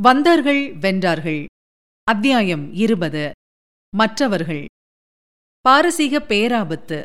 வந்தார்கள் வென்றார்கள். அத்தியாயம் இருபது. மற்றவர்கள். பாரசீக பேராபத்து.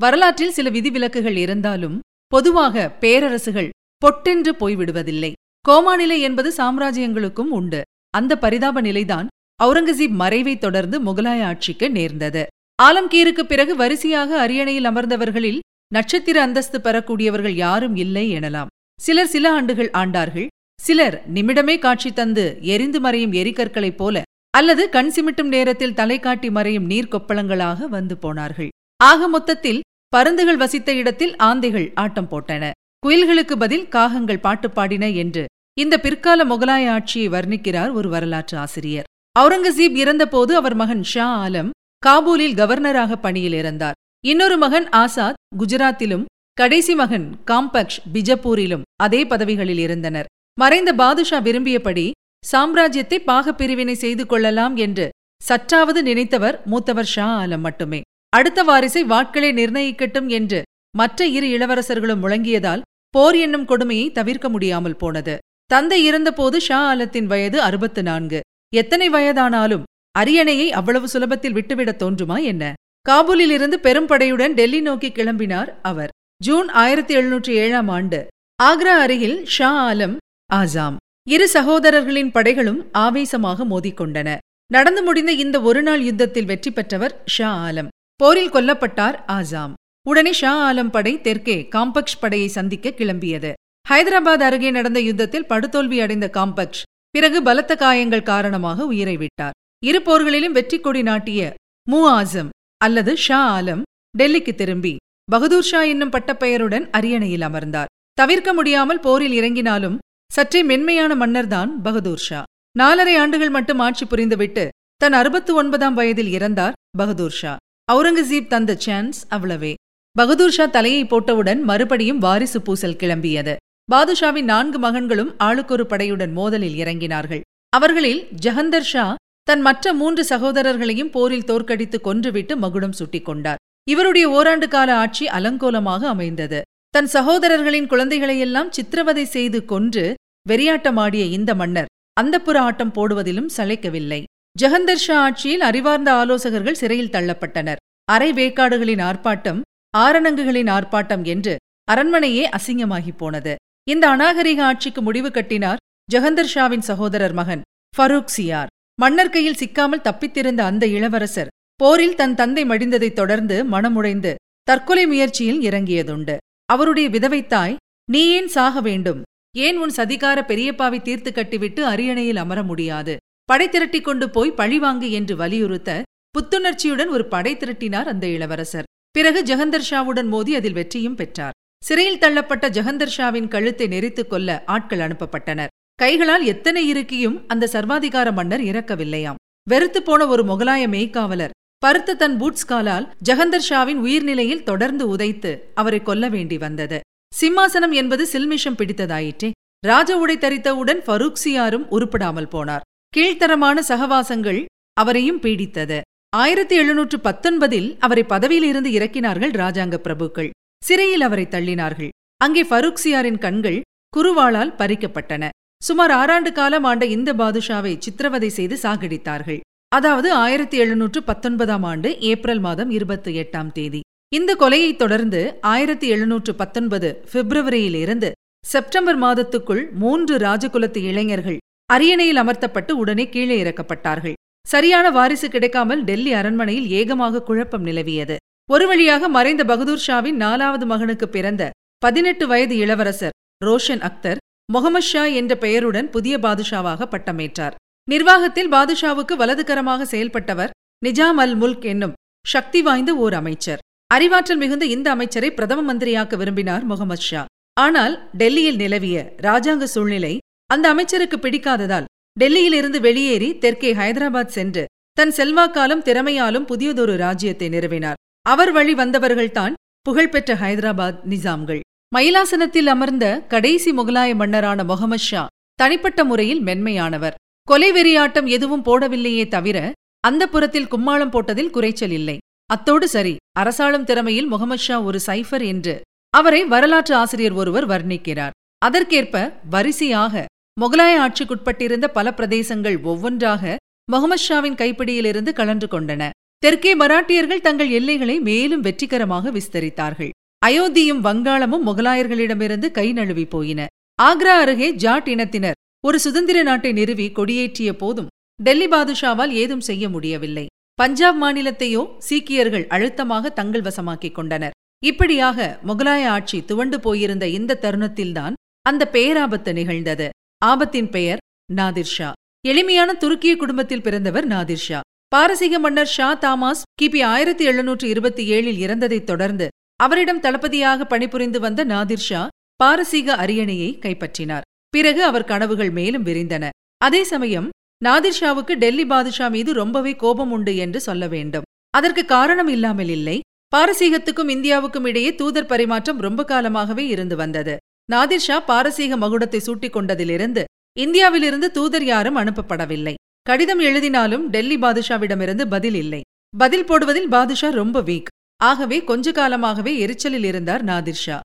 வரலாற்றில் சில விதிவிலக்குகள் இருந்தாலும் பொதுவாக பேரரசுகள் பொட்டென்று போய்விடுவதில்லை. கோமாநிலை என்பது சாம்ராஜ்யங்களுக்கும் உண்டு. அந்த பரிதாப நிலைதான் அவுரங்கசீப் மறைவைத் தொடர்ந்து முகலாய ஆட்சிக்கு நேர்ந்தது. ஆலம்கீருக்கு பிறகு வரிசையாக அரியணையில் அமர்ந்தவர்களில் நட்சத்திர அந்தஸ்து பெறக்கூடியவர்கள் யாரும் இல்லை எனலாம். சிலர் சில ஆண்டுகள் ஆண்டார்கள் சிலர் நிமிடமே காட்சி தந்து எரிந்து மறையும் எரிகற்களைப் போல அல்லது கண் சிமிட்டும் நேரத்தில் தலை காட்டி மறையும் நீர்க்கொப்பளங்களாக வந்து போனார்கள். ஆக மொத்தத்தில் பருந்துகள் வசித்த இடத்தில் ஆந்தைகள் ஆட்டம் போட்டன. குயில்களுக்கு பதில் காகங்கள் பாட்டு பாடின என்று இந்த பிற்கால முகலாய ஆட்சியை வர்ணிக்கிறார் ஒரு வரலாற்று ஆசிரியர். அவுரங்கசீப் இறந்தபோது அவர் மகன் ஷா ஆலம் காபூலில் கவர்னராக பணியில் இருந்தார் இன்னொரு மகன் ஆசாத் குஜராத்திலும் கடைசி மகன் காம்பக்ஷ் பிஜப்பூரிலும் அதே பதவிகளில் இருந்தனர். மறைந்த பாதுஷா விரும்பியபடி சாம்ராஜ்யத்தை பாகப்பிரிவினை செய்து கொள்ளலாம் என்று சற்றாவது நினைத்தவர் மூத்தவர் ஷா ஆலம் மட்டுமே. அடுத்த வாரிசை வாட்களே நிர்ணயிக்கட்டும் என்று மற்ற இரு இளவரசர்களும் முழங்கியதால் போர் என்னும் கொடுமையை தவிர்க்க முடியாமல் போனது. தந்தை இறந்தபோது ஷா ஆலத்தின் வயது அறுபத்து நான்கு எத்தனை வயதானாலும் அரியணையை அவ்வளவு சுலபத்தில் விட்டுவிடத் தோன்றுமா என்ன? காபூலிலிருந்து பெரும்படையுடன் டெல்லி நோக்கி கிளம்பினார் அவர். ஜூன் ஆயிரத்தி எழுநூற்றி ஏழாம் ஆண்டு ஆக்ரா அருகில் ஷா ஆலம் ஆசாம். இரு சகோதரர்களின் படைகளும் ஆவேசமாக மோதிக்கொண்டன. நடந்து முடிந்த இந்த ஒருநாள் யுத்தத்தில் வெற்றி பெற்றவர் ஷா ஆலம். போரில் கொல்லப்பட்டார் ஆசாம். உடனே ஷா ஆலம் படை தெற்கே காம்பக்ஷ் படையை சந்திக்க கிளம்பியது. ஹைதராபாத் அருகே நடந்த யுத்தத்தில் படுதோல்வி அடைந்த காம்பக்ஷ் பிறகு பலத்த காயங்கள் காரணமாக உயிரை விட்டார். இரு போர்களிலும் வெற்றி கொடி நாட்டிய மு ஆசம் அல்லது ஷா ஆலம் டெல்லிக்கு திரும்பி பகதூர் ஷா என்னும் பட்டப்பெயருடன் அரியணையில் அமர்ந்தார். தவிர்க்க முடியாமல் போரில் இறங்கினாலும் சற்றே மென்மையான மன்னர்தான் பகதூர் ஷா. நாலரை ஆண்டுகள் மட்டும் ஆட்சி புரிந்துவிட்டு தன் அறுபத்து ஒன்பதாம் வயதில் இறந்தார் பகதூர் ஷா. அவுரங்கசீப் தந்த சான்ஸ் அவ்வளவே. பகதூர் ஷா தலையை போட்டவுடன் மறுபடியும் வாரிசு பூசல் கிளம்பியது. பாதுஷாவின் நான்கு மகன்களும் ஆளுக்கொரு படையுடன் மோதலில் இறங்கினார்கள். அவர்களில் ஜஹந்தர் ஷா தன் மற்ற மூன்று சகோதரர்களையும் போரில் தோற்கடித்து கொன்றுவிட்டு மகுடம் சுட்டிக் கொண்டார். இவருடைய ஓராண்டு கால ஆட்சி அலங்கோலமாக அமைந்தது. தன் சகோதரர்களின் குழந்தைகளையெல்லாம் சித்திரவதை செய்து கொன்று வெறியாட்டமாடிய இந்த மன்னர் அந்தப்புற ஆட்டம் போடுவதிலும் சளைக்கவில்லை. ஜஹந்தர் ஷா ஆட்சியில் அறிவார்ந்த ஆலோசகர்கள் சிறையில் தள்ளப்பட்டனர். அரை வேக்காடுகளின் ஆர்ப்பாட்டம் ஆரணங்குகளின் ஆர்ப்பாட்டம் என்று அரண்மனையே அசிங்கமாகிப் போனது. இந்த அநாகரிக ஆட்சிக்கு முடிவு கட்டினார் ஜஹந்தர் ஷாவின் சகோதரர் மகன் ஃபரூக் சியார். மன்னர் கையில் சிக்காமல் தப்பித்திருந்த அந்த இளவரசர் போரில் தன் தந்தை மடிந்ததைத் தொடர்ந்து மனமுடைந்து தற்கொலை முயற்சியில் இறங்கியதுண்டு. அவருடைய விதவைத்தாய் நீ ஏன் சாக வேண்டும்? ஏன் உன் சதிகார பெரியப்பாவை தீர்த்து கட்டிவிட்டு அரியணையில் அமர முடியாது? படை திரட்டிக் கொண்டு போய் பழிவாங்கு என்று வலியுறுத்த புத்துணர்ச்சியுடன் ஒரு படை திரட்டினார் அந்த இளவரசர். பிறகு ஜெகந்தர் ஷாவுடன் மோதி அதில் வெற்றியும் பெற்றார். சிறையில் தள்ளப்பட்ட ஜெகந்தர் ஷாவின் கழுத்தை நெறித்துக் கொல்ல ஆட்கள் அனுப்பப்பட்டனர். கைகளால் எத்தனை இருக்கியும் அந்த சர்வாதிகார மன்னர் இறக்கவில்லையாம். வெறுத்து போன ஒரு முகலாய மெய்க்காவலர் பருத்த தன் பூட்ஸ் காலால் ஜெகந்தர் ஷாவின் உயிர்நிலையில் தொடர்ந்து உதைத்து அவரை கொல்ல வேண்டி வந்தது. சிம்மாசனம் என்பது சில்மிஷம் பிடித்ததாயிற்றே. ராஜ உடை தரித்தவுடன் ஃபரூக்சியாரும் உருப்படாமல் போனார். கீழ்த்தரமான சகவாசங்கள் அவரையும் பீடித்தது. ஆயிரத்தி எழுநூற்று பத்தொன்பதில் அவரை பதவியிலிருந்து இறக்கினார்கள் ராஜாங்க பிரபுக்கள். சிறையில் அவரை தள்ளினார்கள். அங்கே ஃபரூக்சியாரின் கண்கள் குருவாளால் பறிக்கப்பட்டன. சுமார் ஆறாண்டு காலம் ஆண்ட இந்த பாதுஷாவை சித்திரவதை செய்து சாகடித்தார்கள். அதாவது ஆயிரத்தி எழுநூற்று பத்தொன்பதாம் ஆண்டு ஏப்ரல் மாதம் இருபத்தி எட்டாம் தேதி. இந்த கொலையைத் தொடர்ந்து ஆயிரத்தி எழுநூற்று பத்தொன்பது பிப்ரவரியிலிருந்து செப்டம்பர் மாதத்துக்குள் மூன்று ராஜகுலத்து இளைஞர்கள் அரியணையில் அமர்த்தப்பட்டு உடனே கீழே இறக்கப்பட்டார்கள். சரியான வாரிசு கிடைக்காமல் டெல்லி அரண்மனையில் ஏகமாக குழப்பம் நிலவியது. ஒரு வழியாக மறைந்த பகதூர் ஷாவின் நாலாவது மகனுக்கு பிறந்த பதினெட்டு வயது இளவரசர் ரோஷன் அக்தர் முகமது ஷா என்ற பெயருடன் புதிய பாதுஷாவாக பட்டமேற்றார். நிர்வாகத்தில் பாதுஷாவுக்கு வலதுகரமாக செயல்பட்டவர் நிஜாம் அல் முல்க் என்னும் சக்தி வாய்ந்த ஓர் அமைச்சர். அறிவாற்றல் மிகுந்த இந்த அமைச்சரை பிரதம மந்திரியாக்க விரும்பினார் முகமது ஷா. ஆனால் டெல்லியில் நிலவிய ராஜாங்க சூழ்நிலை அந்த அமைச்சருக்கு பிடிக்காததால் டெல்லியிலிருந்து வெளியேறி தெற்கே ஹைதராபாத் சென்று தன் செல்வாக்காலும் திறமையாலும் புதியதொரு ராஜ்யத்தை நிறுவினார். அவர் வழி வந்தவர்கள்தான் புகழ்பெற்ற ஹைதராபாத் நிசாம்கள். மயிலாசனத்தில் அமர்ந்த கடைசி முகலாய மன்னரான முகமது ஷா தனிப்பட்ட முறையில் மென்மையானவர். கொலை வெறியாட்டம் எதுவும் போடவில்லையே தவிர அந்த புறத்தில் கும்மாளம் போட்டதில் குறைச்சல் இல்லை. அத்தோடு சரி அரசாளும் திறமையில் முகமது ஷா ஒரு சைஃபர் என்று அவரை வரலாற்று ஆசிரியர் ஒருவர் வர்ணிக்கிறார். அதற்கேற்ப வரிசையாக முகலாய ஆட்சிக்குட்பட்டிருந்த பல பிரதேசங்கள் ஒவ்வொன்றாக முகமது ஷாவின் கைப்பிடியிலிருந்து கலன்று கொண்டன. தெற்கே மராட்டியர்கள் தங்கள் எல்லைகளை மேலும் வெற்றிகரமாக விஸ்தரித்தார்கள். அயோத்தியும் வங்காளமும் முகலாயர்களிடமிருந்து கை நழுவி போயின. ஆக்ரா அருகே ஜாட் இனத்தினர் ஒரு சுதந்திர நாட்டை நிறுவி கொடியேற்றிய போதும் டெல்லி பாதுஷாவால் ஏதும் செய்ய முடியவில்லை. பஞ்சாப் மாநிலத்தையோ சீக்கியர்கள் அழுத்தமாக தங்கள் வசமாக்கிக் கொண்டனர். இப்படியாக முகலாய ஆட்சி துவண்டு போயிருந்த இந்த தருணத்தில்தான் அந்த பேராபத்து நிகழ்ந்தது. ஆபத்தின் பெயர் நாதிர் ஷா. எளிமையான துருக்கிய குடும்பத்தில் பிறந்தவர் நாதிர் ஷா. பாரசீக மன்னர் ஷா தாமாஸ் கிபி ஆயிரத்தி எழுநூற்று இருபத்தி ஏழில் இறந்ததைத் தொடர்ந்து அவரிடம் தளபதியாக பணிபுரிந்து வந்த நாதிர் ஷா பாரசீக அரியணையை கைப்பற்றினார். பிறகு அவர் கனவுகள் மேலும் விரிந்தன. அதே சமயம் நாதிர்ஷாவுக்கு டெல்லி பாதுஷா மீது ரொம்பவே கோபம் உண்டு என்று சொல்ல வேண்டும். அதற்கு காரணம் இல்லாமல் இல்லை. பாரசீகத்துக்கும் இந்தியாவுக்கும் இடையே தூதர் பரிமாற்றம் ரொம்ப காலமாகவே இருந்து வந்தது. நாதிர்ஷா பாரசீக மகுடத்தை சூட்டிக் கொண்டதிலிருந்து இந்தியாவிலிருந்து தூதர் யாரும் அனுப்பப்படவில்லை. கடிதம் எழுதினாலும் டெல்லி பாதுஷாவிடமிருந்து பதில் இல்லை. பதில் போடுவதில் பாதுஷா ரொம்ப வீக் ஆகவே கொஞ்ச காலமாகவே எரிச்சலில் இருந்தார் நாதிர்ஷா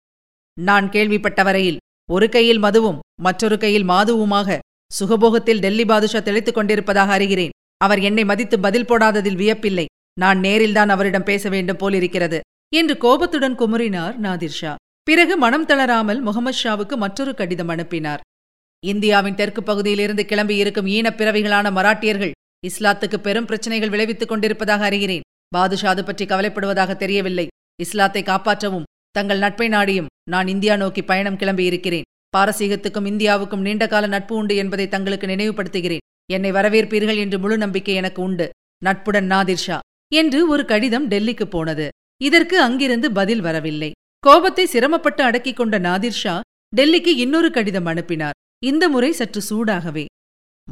நான் கேள்விப்பட்ட வரையில் ஒரு கையில் மதுவும் மற்றொரு கையில் மாதுவுமாக சுகபோகத்தில் டெல்லி பாதுஷா தெளித்துக் கொண்டிருப்பதாக அறிகிறேன். அவர் என்னை மதித்து பதில் போடாததில் வியப்பில்லை. நான் நேரில்தான் அவரிடம் பேச வேண்டும் போலிருக்கிறது என்று கோபத்துடன் குமுறினார் நாதிர் ஷா. பிறகு மனம் தளராமல் முகமது ஷாவுக்கு மற்றொரு கடிதம் அனுப்பினார். இந்தியாவின் தெற்கு பகுதியிலிருந்து கிளம்பி இருக்கும் ஈனப் பிறவிகளான மராட்டியர்கள் இஸ்லாத்துக்கு பெரும் பிரச்சனைகள் விளைவித்துக் கொண்டிருப்பதாக அறிகிறேன். பாதுஷா அது பற்றி கவலைப்படுவதாக தெரியவில்லை. இஸ்லாத்தை காப்பாற்றவும் தங்கள் நட்பை நாடியும் நான் இந்தியா நோக்கி பயணம் கிளம்பி இருக்கிறேன் பாரசீகத்துக்கும் இந்தியாவுக்கும் நீண்டகால நட்பு உண்டு என்பதை தங்களுக்கு நினைவுபடுத்துகிறேன். என்னை வரவேற்பீர்கள் என்று முழு நம்பிக்கை எனக்கு உண்டு. நட்புடன் நாதிர் ஷா. என்று ஒரு கடிதம் டெல்லிக்கு போனது. இதற்கு அங்கிருந்து பதில் வரவில்லை. கோபத்தை சிரமப்பட்டு அடக்கிக் கொண்ட நாதிர் ஷா டெல்லிக்கு இன்னொரு கடிதம் அனுப்பினார். இந்த முறை சற்று சூடாகவே.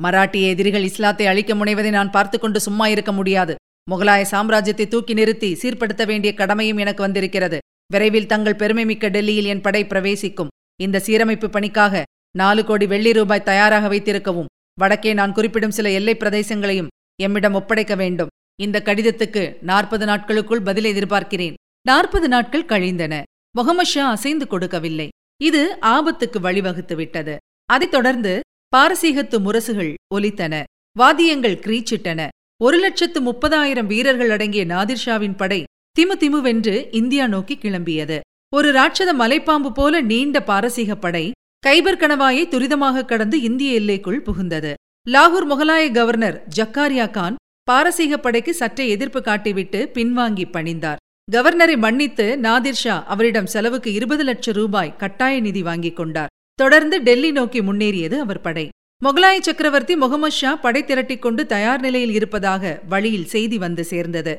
மராட்டிய எதிரிகள் இஸ்லாத்தை அழிக்க முனைவதை நான் பார்த்துக்கொண்டு சும்மா இருக்க முடியாது. முகலாய சாம்ராஜ்யத்தை தூக்கி நிறுத்தி சீர்படுத்த வேண்டிய கடமையும் எனக்கு வந்திருக்கிறது. விரைவில் தங்கள் பெருமைமிக்க டெல்லியில் என் படை பிரவேசிக்கும். இந்த சீரமைப்பு பணிக்காக நாலு கோடி வெள்ளி ரூபாய் தயாராக வைத்திருக்கவும். வடக்கே நான் குறிப்பிடும் சில எல்லைப் பிரதேசங்களையும் எம்மிடம் ஒப்படைக்க வேண்டும். இந்த கடிதத்துக்கு நாற்பது நாட்களுக்குள் பதில் எதிர்பார்க்கிறேன். நாற்பது நாட்கள் கழிந்தன. முகமது ஷா அசைந்து கொடுக்கவில்லை. இது ஆபத்துக்கு வழிவகுத்து விட்டது. அதைத் தொடர்ந்து பாரசீகத்து முரசுகள் ஒலித்தன. வாத்தியங்கள் கிரீச்சிட்டன. ஒரு லட்சத்து முப்பதாயிரம் வீரர்கள் அடங்கிய நாதிர்ஷாவின் படை திமு திமுவென்று இந்தியா நோக்கி கிளம்பியது. ஒரு ராட்சத மலைப்பாம்பு போல நீண்ட பாரசீக படை கைபர் கணவாயை துரிதமாக கடந்து இந்திய எல்லைக்குள் புகுந்தது. லாகூர் முகலாய கவர்னர் ஜக்காரியா கான் பாரசீக படைக்கு சற்றே எதிர்ப்பு காட்டிவிட்டு பின்வாங்கி பணிந்தார். கவர்னரை மன்னித்து நாதிர் ஷா அவரிடம் செலவுக்கு இருபது லட்சம் ரூபாய் கட்டாய நிதி வாங்கிக் கொண்டார். தொடர்ந்து டெல்லி நோக்கி முன்னேறியது அவர் படை. முகலாய சக்கரவர்த்தி முகமது ஷா படை திரட்டிக் கொண்டு தயார் நிலையில் இருப்பதாக வழியில் செய்தி வந்து சேர்ந்தது.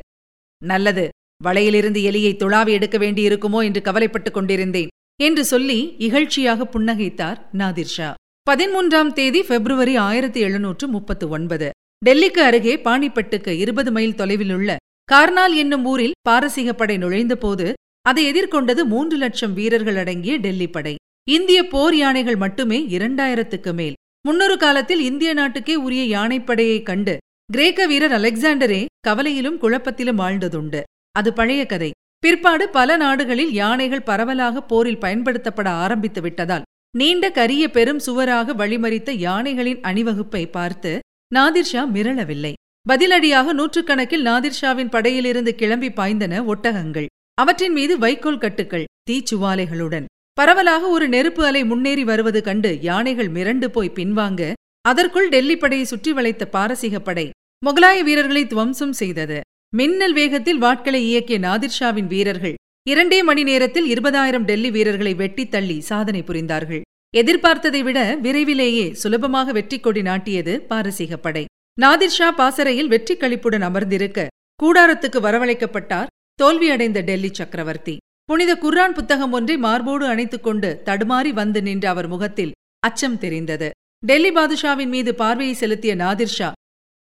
நல்லது. வளையிலிருந்து எலியை துளாவி எடுக்க வேண்டியிருக்குமோ என்று கவலைப்பட்டுக் கொண்டிருந்தேன் என்று சொல்லி இகழ்ச்சியாக புன்னகைத்தார் நாதிர் ஷா. பதிமூன்றாம் தேதி பிப்ரவரி ஆயிரத்தி எழுநூற்று முப்பத்து ஒன்பது டெல்லிக்கு அருகே பாணிப்பட்டுக்கு இருபது மைல் தொலைவிலுள்ள கார்னால் என்னும் ஊரில் பாரசீக படை நுழைந்தபோது அதை எதிர்கொண்டது மூன்று லட்சம் வீரர்கள் அடங்கிய டெல்லி படை. இந்திய போர் யானைகள் மட்டுமே இரண்டாயிரத்துக்கு மேல். முன்னொரு காலத்தில் இந்திய நாட்டுக்கே உரிய யானைப்படையை கண்டு கிரேக்க வீரர் அலெக்சாண்டரே கவலையிலும் குழப்பத்திலும் ஆழ்ந்ததுண்டு. அது பழைய கதை. பிற்பாடு பல நாடுகளில் யானைகள் பரவலாக போரில் பயன்படுத்தப்பட ஆரம்பித்து விட்டதால் நீண்ட கரிய பெரும் சுவராக வழிமறித்த யானைகளின் அணிவகுப்பை பார்த்து நாதிர்ஷா மிரளவில்லை. பதிலடியாக நூற்றுக்கணக்கில் நாதிர்ஷாவின் படையிலிருந்து கிளம்பி பாய்ந்தன ஒட்டகங்கள். அவற்றின் மீது வைக்கோல் கட்டுக்கள் தீச்சுவாலைகளுடன். பரவலாக ஒரு நெருப்பு அலை முன்னேறி வருவது கண்டு யானைகள் மிரண்டு போய் பின்வாங்க அதற்குள் டெல்லி படையை சுற்றி வளைத்த பாரசீக படை முகலாய வீரர்களை துவம்சம் செய்தது. மின்னல் வேகத்தில் வாட்களை இயக்கிய நாதிர்ஷாவின் வீரர்கள் இரண்டே மணி நேரத்தில் இருபதாயிரம் டெல்லி வீரர்களை வெட்டி தள்ளி சாதனை புரிந்தார்கள். எதிர்பார்த்ததை விட விரைவிலேயே சுலபமாக வெற்றி கொடி நாட்டியது பாரசீக படை. நாதிர்ஷா பாசறையில் வெற்றி கழிப்புடன் அமர்ந்திருக்க கூடாரத்துக்கு வரவழைக்கப்பட்டார் தோல்வியடைந்த டெல்லி சக்கரவர்த்தி. புனித குர்ரான் புத்தகம் ஒன்றை மார்போடு அணைத்துக் கொண்டு தடுமாறி வந்து நின்ற அவர் முகத்தில் அச்சம் தெரிந்தது. டெல்லி பாதுஷாவின் மீது பார்வையை செலுத்திய நாதிர்ஷா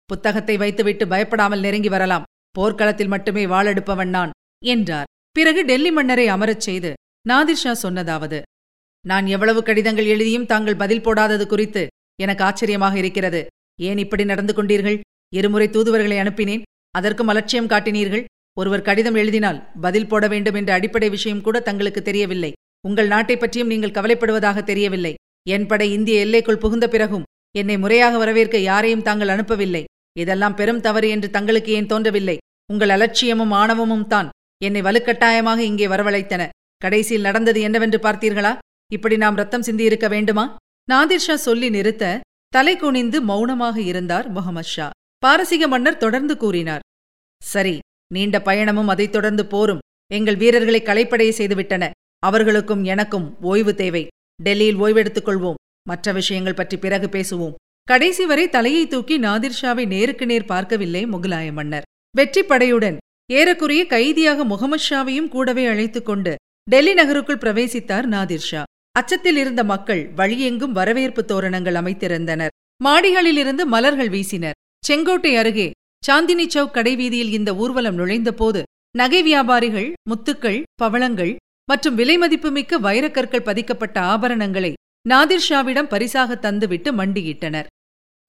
புத்தகத்தை வைத்துவிட்டு பயப்படாமல் நெருங்கி வரலாம். போர்க்களத்தில் மட்டுமே வாளெடுப்பவன் நான் என்றார். பிறகு டெல்லி மன்னரை அமரச் செய்து நாதிர்ஷா சொன்னதாவது நான் எவ்வளவு கடிதங்கள் எழுதியும் தாங்கள் பதில் போடாதது குறித்து எனக்கு ஆச்சரியமாக இருக்கிறது. ஏன் இப்படி நடந்து கொண்டீர்கள்? இருமுறை தூதுவர்களை அனுப்பினேன். அதற்கும் அலட்சியம் காட்டினீர்கள். ஒருவர் கடிதம் எழுதினால் பதில் போட வேண்டும் என்ற அடிப்படை விஷயம் கூட தங்களுக்கு தெரியவில்லை. உங்கள் நாட்டை பற்றியும் நீங்கள் கவலைப்படுவதாக தெரியவில்லை. என் படை இந்திய எல்லைக்குள் புகுந்த பிறகும் என்னை முறையாக வரவேற்க யாரையும் தாங்கள் அனுப்பவில்லை. இதெல்லாம் பெரும் தவறு என்று தங்களுக்கு ஏன் தோன்றவில்லை? உங்கள் அலட்சியமும் ஆணவமும் தான் என்னை வலுக்கட்டாயமாக இங்கே வரவழைத்தன. கடைசியில் நடந்தது என்னவென்று பார்த்தீர்களா? இப்படி நாம் ரத்தம் சிந்தியிருக்க வேண்டுமா? நாதிர்ஷா சொல்லி நிறுத்த தலை குனிந்து மௌனமாக இருந்தார் முகமது ஷா. பாரசீக மன்னர் தொடர்ந்து கூறினார் சரி நீண்ட பயணமும் அதைத் தொடர்ந்து போரும். எங்கள் வீரர்களை களைப்படைய செய்துவிட்டன. அவர்களுக்கும் எனக்கும் ஓய்வு தேவை. டெல்லியில் ஓய்வெடுத்துக் கொள்வோம். மற்ற விஷயங்கள் பற்றி பிறகு பேசுவோம். கடைசி வரை தலையை தூக்கி நாதிர்ஷாவை நேருக்கு நேர் பார்க்கவில்லை முகலாய மன்னர். வெற்றி படையுடன் ஏறக்குறைய கைதியாக முகமது ஷாவையும் கூடவே அழைத்துக் கொண்டு டெல்லி நகருக்குள் பிரவேசித்தார் நாதிர் ஷா. அச்சத்தில் இருந்த மக்கள் வழியெங்கும் வரவேற்பு தோரணங்கள் அமைத்திருந்தனர். மாடிகளிலிருந்து மலர்கள் வீசினர். செங்கோட்டை அருகே சாந்தினி சவுக் கடைவீதியில் இந்த ஊர்வலம் நுழைந்தபோது நகை வியாபாரிகள் முத்துக்கள் பவளங்கள் மற்றும் விலைமதிப்புமிக்க வைரக்கற்கள் பதிக்கப்பட்ட ஆபரணங்களை நாதிர் ஷாவிடம் பரிசாக தந்துவிட்டு மண்டியிட்டனர்.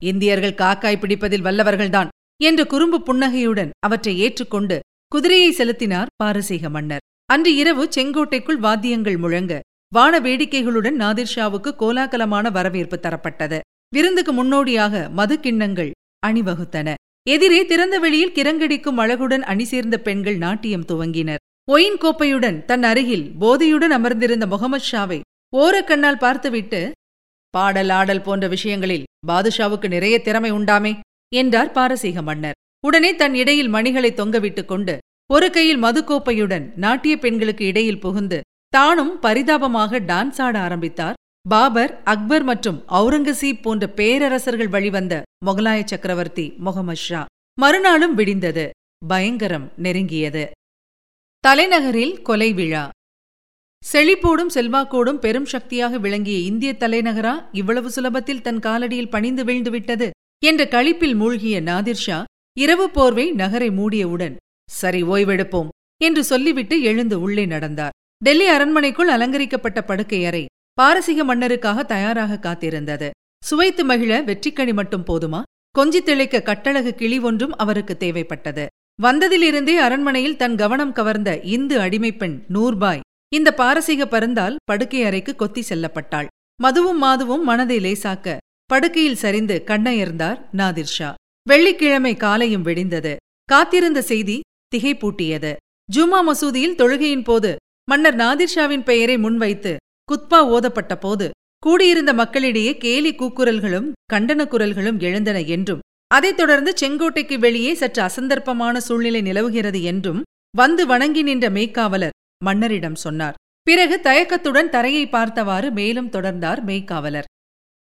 இந்தியர்கள் காக்காய் பிடிப்பதில் வல்லவர்கள்தான். என்ற குறும்பு புன்னகையுடன் அவற்றை ஏற்றுக்கொண்டு குதிரையை செலுத்தினார் பாரசீக மன்னர். அன்று இரவு செங்கோட்டைக்குள் வாத்தியங்கள் முழங்க வான வேடிக்கைகளுடன் நாதிர்ஷாவுக்கு கோலாகலமான வரவேற்பு தரப்பட்டது. விருந்துக்கு முன்னோடியாக மது கிண்ணங்கள் அணிவகுத்தன. எதிரே திறந்த வெளியில் கிரங்கடிக்கும் அழகுடன் அணி சேர்ந்த பெண்கள் நாட்டியம் துவங்கினர். ஒயின் கோப்பையுடன் தன் அருகில் போதையுடன் அமர்ந்திருந்த முகமது ஷாவை ஓரக்கண்ணால் பார்த்துவிட்டு பாடல் ஆடல் போன்ற விஷயங்களில் பாதுஷாவுக்கு நிறைய திறமை உண்டாமே. என்றார் பாரசீக மன்னர். உடனே தன் இடையில் மணிகளை தொங்கவிட்டுக் கொண்டு ஒரு கையில் மதுக்கோப்பையுடன் நாட்டிய பெண்களுக்கு இடையில் புகுந்து தானும் பரிதாபமாக டான்ஸ் ஆட ஆரம்பித்தார். பாபர் அக்பர் மற்றும் அவுரங்கசீப் போன்ற பேரரசர்கள் வழிவந்த முகலாய சக்கரவர்த்தி முகமது ஷா மறுநாளும் விடிந்தது. பயங்கரம் நெருங்கியது. தலைநகரில் கொலை விழா. செழிப்போடும் செல்வாக்கோடும் பெரும் சக்தியாக விளங்கிய இந்திய தலைநகரா இவ்வளவு சுலபத்தில் தன் காலடியில் பணிந்து வீழ்ந்துவிட்டது? என்ற களிப்பில் மூழ்கிய நாதிர்ஷா இரவு போர்வை நகரை மூடியவுடன் சரி ஓய்வெடுப்போம் என்று சொல்லிவிட்டு எழுந்து உள்ளே நடந்தார். டெல்லி அரண்மனைக்குள் அலங்கரிக்கப்பட்ட படுக்கை அறை பாரசீக மன்னருக்காக தயாராக காத்திருந்தது. சுவைத்து மகிழ வெற்றிக்கணி மட்டும் போதுமா? கொஞ்சி தெளிக்க கட்டழகு கிளி ஒன்றும் அவருக்கு தேவைப்பட்டது. வந்ததிலிருந்தே அரண்மனையில் தன் கவனம் கவர்ந்த இந்து அடிமைப்பெண் நூர்பாய் இந்த பாரசீக பருந்தால் படுக்கை அறைக்கு கொத்தி செல்லப்பட்டாள். மதுவும் மாதுவும் மனதை லேசாக்க படுக்கையில் சரிந்து கண்ணயர்ந்தார் நாதிர்ஷா வெள்ளிக்கிழமை காலையும் வெடிந்தது. காத்திருந்த செய்தி திகைப்பூட்டியது. ஜுமா மசூதியில் தொழுகையின் போது மன்னர் நாதிர்ஷாவின் பெயரை முன்வைத்து குத்பா ஓதப்பட்ட போது கூடியிருந்த மக்களிடையே கேலி கூக்குரல்களும் கண்டன குரல்களும் எழுந்தன என்றும் அதைத் தொடர்ந்து செங்கோட்டைக்கு வெளியே சற்று அசந்தர்ப்பமான சூழ்நிலை நிலவுகிறது என்றும் வந்து வணங்கி நின்ற மெய்க்காவலர் மன்னரிடம் சொன்னார். பிறகு தயக்கத்துடன் தரையை பார்த்தவாறு மேலும் தொடர்ந்தார் மெய்க்காவலர்.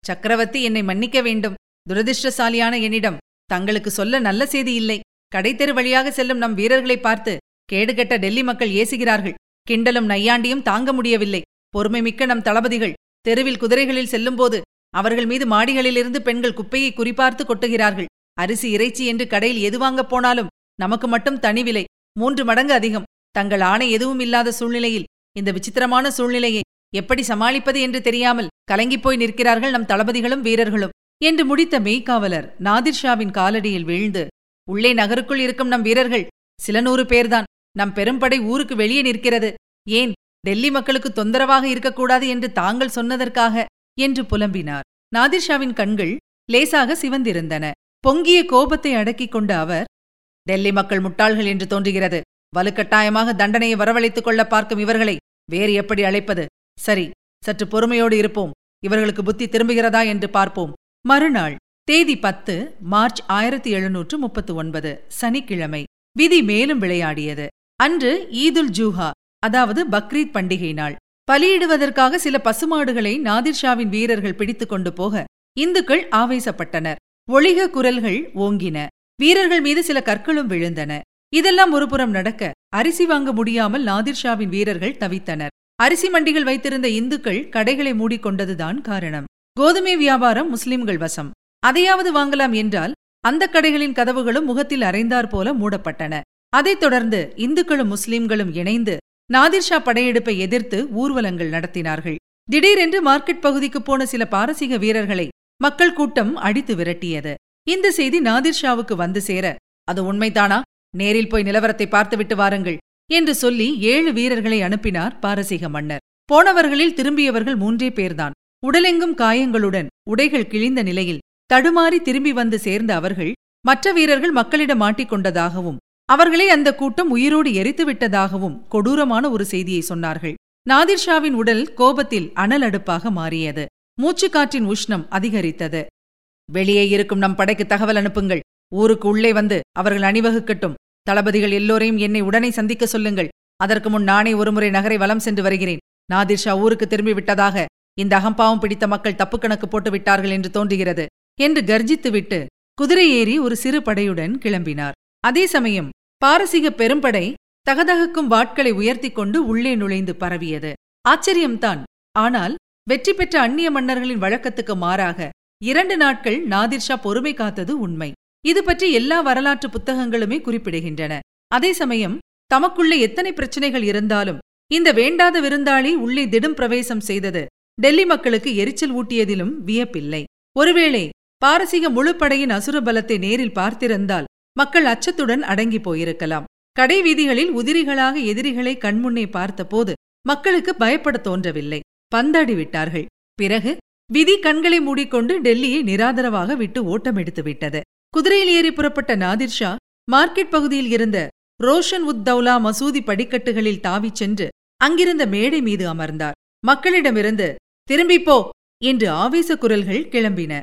சக்கரவர்த்தி என்னை மன்னிக்க வேண்டும். துரதிருஷ்டசாலியான என்னிடம் தங்களுக்கு சொல்ல நல்ல செய்தி இல்லை. கடைத்தெரு வழியாக செல்லும் நம் வீரர்களை பார்த்து கேடுகட்ட டெல்லி மக்கள் ஏசுகிறார்கள். கிண்டலும் நையாண்டியும் தாங்க முடியவில்லை. பொறுமை மிக்க நம் தளபதிகள் தெருவில் குதிரைகளில் செல்லும்போது அவர்கள் மீது மாடிகளிலிருந்து பெண்கள் குப்பையை குறிப்பார்த்து கொட்டுகிறார்கள். அரிசி இறைச்சி என்று கடையில் எது வாங்கப் போனாலும் நமக்கு மட்டும் தனி விலை. மூன்று மடங்கு அதிகம். தங்கள் ஆணை எதுவும் இல்லாத சூழ்நிலையில் இந்த விசித்திரமான சூழ்நிலையை எப்படி சமாளிப்பது என்று தெரியாமல் கலங்கிப்போய் நிற்கிறார்கள் நம் தளபதிகளும் வீரர்களும். என்று முடித்த மெய்க்காவலர் நாதிர் ஷாவின் காலடியில் வீழ்ந்து உள்ளே நகருக்குள் இருக்கும் நம் வீரர்கள் சில நூறு பேர்தான் நம் பெரும்படை ஊருக்கு வெளியே நிற்கிறது ஏன் டெல்லி மக்களுக்கு தொந்தரவாக இருக்கக்கூடாது என்று தாங்கள் சொன்னதற்காக? என்று புலம்பினார். நாதிர்ஷாவின் கண்கள் லேசாக சிவந்திருந்தன. பொங்கிய கோபத்தை அடக்கிக் கொண்ட அவர் டெல்லி மக்கள் முட்டாள்கள் என்று தோன்றுகிறது வலுக்கட்டாயமாக தண்டனையை வரவழைத்துக் கொள்ள பார்க்கும் இவர்களை வேறு எப்படி அழைப்பது? சரி சற்று பொறுமையோடு இருப்போம். இவர்களுக்கு புத்தி திரும்புகிறதா என்று பார்ப்போம். மறுநாள் தேதி பத்து மார்ச் ஆயிரத்தி எழுநூற்று முப்பத்து ஒன்பது சனிக்கிழமை. விதி மேலும் விளையாடியது. அன்று ஈதுல் ஜூஹா அதாவது பக்ரீத் பண்டிகை நாள். பலியிடுவதற்காக சில பசுமாடுகளை நாதிர்ஷாவின் வீரர்கள் பிடித்துக் கொண்டு போக இந்துக்கள் ஆவேசப்பட்டனர். ஒளிக குரல்கள் ஓங்கின. வீரர்கள் மீது சில கற்களும் விழுந்தன. இதெல்லாம் ஒருபுறம் நடக்க அரிசி வாங்க முடியாமல் நாதிர்ஷாவின் வீரர்கள் தவித்தனர். அரிசி மண்டிகள் வைத்திருந்த இந்துக்கள் கடைகளை மூடிக்கொண்டதுதான் காரணம். கோதுமை வியாபாரம் முஸ்லிம்கள் வசம். அதையாவது வாங்கலாம் என்றால் அந்த கடைகளின் கதவுகளும் முகத்தில் அரைந்தார் போல மூடப்பட்டன. அதைத் தொடர்ந்து இந்துக்களும் முஸ்லிம்களும் இணைந்து நாதிர்ஷா படையெடுப்பை எதிர்த்து ஊர்வலங்கள் நடத்தினார்கள். திடீரென்று மார்க்கெட் பகுதிக்கு போன சில பாரசீக வீரர்களை மக்கள் கூட்டம் அடித்து விரட்டியது. இந்த செய்தி நாதிர்ஷாவுக்கு வந்து சேர அது உண்மைதானா? நேரில் போய் நிலவரத்தை பார்த்துவிட்டு வாருங்கள். என்று சொல்லி ஏழு வீரர்களை அனுப்பினார் பாரசீக மன்னர். போனவர்களில் திரும்பியவர்கள் மூன்றே பேர்தான். உடலெங்கும் காயங்களுடன் உடைகள் கிழிந்த நிலையில் தடுமாறி திரும்பி வந்து சேர்ந்த அவர்கள் மற்ற வீரர்கள் மக்களிடம் மாட்டிக்கொண்டதாகவும் அவர்களை அந்த கூட்டம் உயிரோடு எரித்து விட்டதாகவும் கொடூரமான ஒரு செய்தியை சொன்னார்கள். நாதிர்ஷாவின் உடல் கோபத்தில் அனல் அடுப்பாக மாறியது. மூச்சுக்காற்றின் உஷ்ணம் அதிகரித்தது. வெளியே இருக்கும் நம் படைக்கு தகவல் அனுப்புங்கள். ஊருக்கு உள்ளே வந்து அவர்கள் அணிவகுக்கட்டும். தளபதிகள் எல்லோரையும் என்னை உடனே சந்திக்க சொல்லுங்கள். அதற்கு முன் நானே ஒருமுறை நகரை வலம் சென்று வருகிறேன். நாதிர்ஷா ஊருக்கு திரும்பி விட்டதாக இந்த அகம்பாவம் பிடித்த மக்கள் தப்பு கணக்கு போட்டு விட்டார்கள் என்று தோன்றுகிறது என்று கர்ஜித்துவிட்டு குதிரை ஏறி ஒரு சிறு படையுடன் கிளம்பினார். அதே சமயம் பாரசீக பெரும்படை தகதகக்கும் வாட்களை உயர்த்தி கொண்டு உள்ளே நுழைந்து பரவியது. ஆச்சரியம்தான் ஆனால் வெற்றி பெற்ற அந்நிய மன்னர்களின் வழக்கத்துக்கு மாறாக இரண்டு நாட்கள் நாதிர்ஷா பொறுமை காத்தது உண்மை. இது பற்றி எல்லா வரலாற்று புத்தகங்களுமே குறிப்பிடுகின்றன. அதே சமயம் தமக்குள்ளே எத்தனை பிரச்சனைகள் இருந்தாலும் இந்த வேண்டாத விருந்தாளி உள்ளே திடும் பிரவேசம் செய்தது டெல்லி மக்களுக்கு எரிச்சல் ஊட்டியதிலும் வியப்பில்லை. ஒருவேளை பாரசீக முழுப்படையின் அசுர பலத்தை நேரில் பார்த்திருந்தால் மக்கள் அச்சத்துடன் அடங்கி போயிருக்கலாம். கடை வீதிகளில் உதிரிகளாக எதிரிகளை கண்முன்னே பார்த்தபோது மக்களுக்கு பயப்பட தோன்றவில்லை. பந்தாடி விட்டார்கள். பிறகு விதி கண்களை மூடிக்கொண்டு டெல்லியை நிராதரவாக விட்டு ஓட்டமெடுத்து விட்டது. குதிரையில் ஏறி புறப்பட்ட நாதிர்ஷா மார்க்கெட் பகுதியில் இருந்த ரோஷன் உத் தௌலா மசூதி படிக்கட்டுகளில் தாவிச் சென்று அங்கிருந்த மேடை மீது அமர்ந்தார். மக்களிடமிருந்து திரும்பிப்போ என்று ஆவேச குரல்கள் கிளம்பின.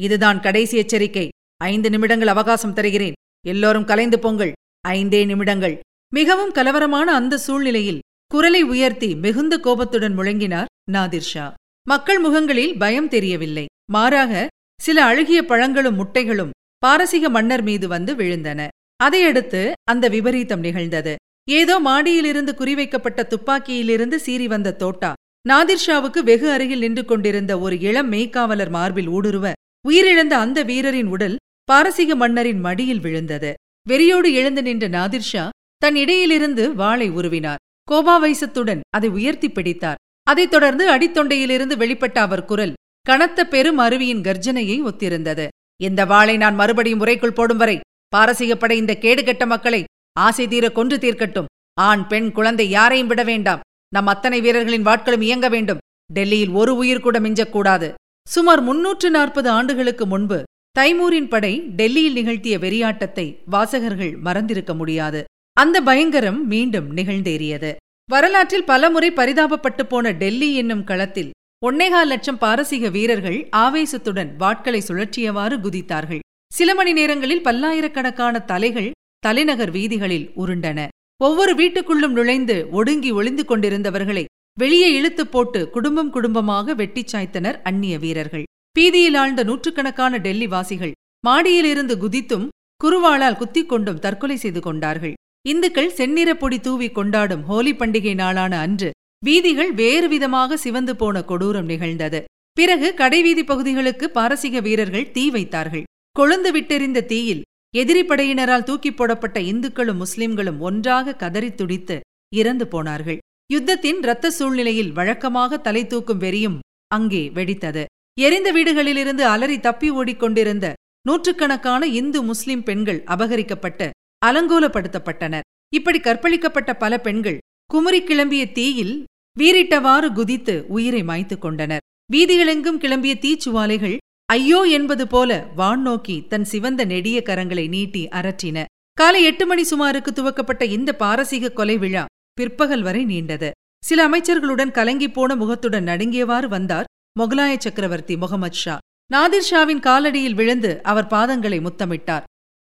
இதுதான் கடைசி எச்சரிக்கை. ஐந்து நிமிடங்கள் அவகாசம் தருகிறேன். எல்லோரும் கலைந்து போங்கள். ஐந்தே நிமிடங்கள். மிகவும் கலவரமான அந்த சூழ்நிலையில் குரலை உயர்த்தி மிகுந்த கோபத்துடன் முழங்கினார் நாதிர்ஷா மக்கள் முகங்களில் பயம் தெரியவில்லை. மாறாக சில அழுகிய பழங்களும் முட்டைகளும் பாரசீக மன்னர் மீது வந்து விழுந்தன. அதையடுத்து அந்த விபரீதம் நிகழ்ந்தது. ஏதோ மாடியிலிருந்து குறிவைக்கப்பட்ட துப்பாக்கியிலிருந்து சீறி வந்த தோட்டா நாதிர்ஷாவுக்கு வெகு அருகில் நின்று கொண்டிருந்த ஒரு இளம் மெய்க்காவலர் மார்பில் ஊடுருவ உயிரிழந்த அந்த வீரரின் உடல் பாரசீக மன்னரின் மடியில் விழுந்தது. வெறியோடு எழுந்து நின்ற நாதிர்ஷா தன் இடையிலிருந்து வாளை உருவினார். கோபாவைசத்துடன் அதை உயர்த்தி பிடித்தார். அதைத் தொடர்ந்து அடித்தொண்டையிலிருந்து வெளிப்பட்ட அவர் குரல் கனத்த பெரும் அருவியின் கர்ஜனையை ஒத்திருந்தது. இந்த வாளை நான் மறுபடியும் முறைக்குள் போடும் வரை பாரசீக படை இந்த கேடுகெட்ட மக்களை ஆசை தீர கொன்று தீர்க்கட்டும். ஆண் பெண் குழந்தை யாரையும் விட வேண்டாம். நம் அத்தனை வீரர்களின் வாட்களும் இயங்க வேண்டும். டெல்லியில் ஒரு உயிர் கூட மிஞ்சக்கூடாது சுமார் முன்னூற்று நாற்பது ஆண்டுகளுக்கு முன்பு தைமூரின் படை டெல்லியில் நிகழ்த்திய வெறியாட்டத்தை வாசகர்கள் மறந்திருக்க முடியாது. அந்த பயங்கரம் மீண்டும் நிகழ்ந்தேறியது. வரலாற்றில் பலமுறை பரிதாபப்பட்டு போன டெல்லி என்னும் களத்தில் ஒன்னேகால் லட்சம் பாரசீக வீரர்கள் ஆவேசத்துடன் வாட்களை சுழற்றியவாறு குதித்தார்கள். சில மணி நேரங்களில் பல்லாயிரக்கணக்கான தலைகள் தலைநகர் வீதிகளில் உருண்டன. ஒவ்வொரு வீட்டுக்குள்ளும் நுழைந்து ஒடுங்கி ஒளிந்து கொண்டிருந்தவர்களை வெளியே இழுத்து போட்டு குடும்பம் குடும்பமாக வெட்டிச் சாய்த்தனர் அந்நிய வீரர்கள். பீதியில் ஆழ்ந்த நூற்றுக்கணக்கான டெல்லி வாசிகள் மாடியிலிருந்து குதித்தும் குருவாளால் குத்திக் கொண்டும் தற்கொலை செய்து கொண்டார்கள். இந்துக்கள் செந்நிற பொடி தூவி கொண்டாடும் ஹோலி பண்டிகை நாளான அன்று வீதிகள் வேறு விதமாக சிவந்து போன கொடூரம் நிகழ்ந்தது. பிறகு கடைவீதி பகுதிகளுக்கு பாரசீக வீரர்கள் தீ வைத்தார்கள். கொழுந்து விட்டெறிந்த தீயில் எதிரி படையினரால் தூக்கிப் போடப்பட்ட இந்துக்களும் முஸ்லிம்களும் ஒன்றாக கதறித் துடித்து இறந்து போனார்கள். யுத்தத்தின் இரத்த சூழ்நிலையில் வழக்கமாக தலை தூக்கும் வெறியும் அங்கே வெடித்தது. எரிந்த வீடுகளிலிருந்து அலறி தப்பி ஓடிக்கொண்டிருந்த நூற்றுக்கணக்கான இந்து முஸ்லிம் பெண்கள் அபகரிக்கப்பட்டு அலங்கோலப்படுத்தப்பட்டனர். இப்படி கற்பழிக்கப்பட்ட பல பெண்கள் குமரி கிளம்பிய தீயில் வீறிட்டவாறு குதித்து உயிரை மாய்த்துக் கொண்டனர். வீதிகளெங்கும் கிளம்பிய தீச்சுவாலைகள் ஐயோ என்பது போல வான் நோக்கி தன் சிவந்த நெடிய கரங்களை நீட்டி அரற்றின. காலை எட்டு மணி சுமாருக்கு துவக்கப்பட்ட இந்த பாரசீக கொலை விழா பிற்பகல் வரை நீண்டது. சில அமைச்சர்களுடன் கலங்கிப் போன முகத்துடன் நடுங்கியவாறு வந்தார் மொகலாய சக்கரவர்த்தி முகமது ஷா. நாதிர் ஷாவின் காலடியில் விழுந்து அவர் பாதங்களை முத்தமிட்டார்.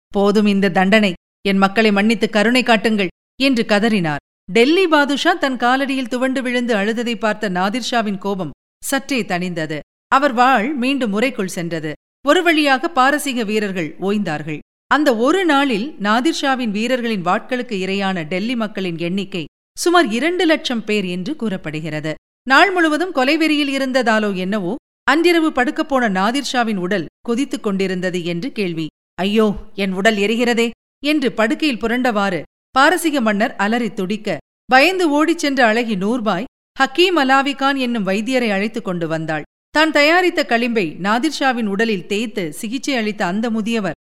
போதும் இந்த தண்டனை. என் மக்களை மன்னித்து கருணை காட்டுங்கள் என்று கதறினார். டெல்லி பாதுஷா தன் காலடியில் துவண்டு விழுந்து அழுததை பார்த்த நாதிர்ஷாவின் கோபம் சற்றே தணிந்தது. அவர் வாழ் மீண்டும் முறைக்குள் சென்றது. ஒரு வழியாக பாரசீக வீரர்கள் ஓய்ந்தார்கள். அந்த ஒரு நாளில் நாதிர்ஷாவின் வீரர்களின் வாட்களுக்கு இரையான டெல்லி மக்களின் எண்ணிக்கை சுமார் இரண்டு லட்சம் பேர் என்று கூறப்படுகிறது. நாள் முழுவதும் கொலைவெறியில் இருந்ததாலோ என்னவோ அன்றிரவு படுக்கப்போன நாதிர்ஷாவின் உடல் கொதித்துக் கொண்டிருந்தது என்று கேள்வி. ஐயோ என் உடல் எரிகிறதே! என்று படுக்கையில் புரண்டவாறு பாரசீக மன்னர் அலறி துடிக்க பயந்து ஓடிச் சென்ற அழகி நூர்பாய் ஹக்கீம் அலாவிகான் என்னும் வைத்தியரை அழைத்துக் கொண்டு வந்தாள். தான் தயாரித்த களிம்பை நாதிர்ஷாவின் உடலில் தேய்த்து சிகிச்சை அளித்த அந்த முதியவர்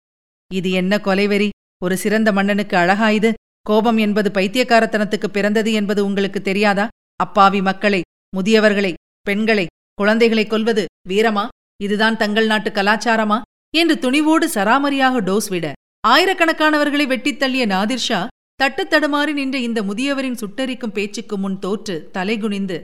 இது என்ன கொலைவெறி ஒரு சிறந்த மன்னனுக்கு அழகாயுது கோபம் என்பது பைத்தியக்காரத்தனத்துக்கு பிறந்தது என்பது உங்களுக்கு தெரியாதா? அப்பாவி மக்களை முதியவர்களை பெண்களை குழந்தைகளை கொல்வது வீரமா? இதுதான் தங்கள் நாட்டு கலாச்சாரமா? என்று துணிவோடு சராமரியாக டோஸ் விட ஆயிரக்கணக்கானவர்களை வெட்டித் தள்ளிய நாதிர்ஷா தட்டுத்தடுமாறி நின்ற இந்த முதியவரின் சுட்டரிக்கும் பேச்சுக்கு முன் தோற்று தலைகுனிந்து